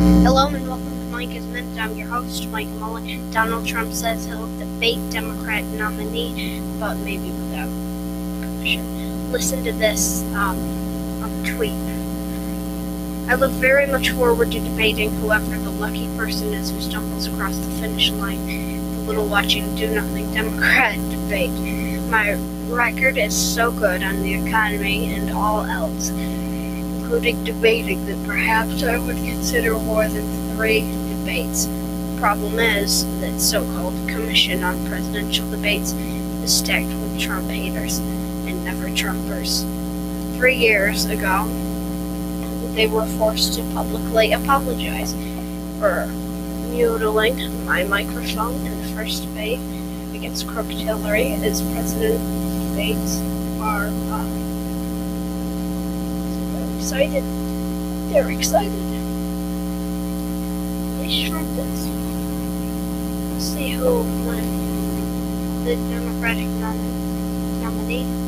Hello and welcome to Mike is Minute. I'm your host, Mike Mullen. Donald Trump says he'll debate Democrat nominee, but maybe without permission. Listen to this um, the tweet. I look very much forward to debating whoever the lucky person is who stumbles across the finish line. The little watching do nothing Democrat debate. My record is so good on the economy and all else including debating that perhaps I would consider more than three debates. The problem is that so-called Commission on Presidential Debates is stacked with Trump haters and never Trumpers. Three years ago, they were forced to publicly apologize for mutiling my microphone in the first debate against Crooked Hillary as president debates are uh, excited. They're excited. They this. Let's see who won the Democratic nom- nominee.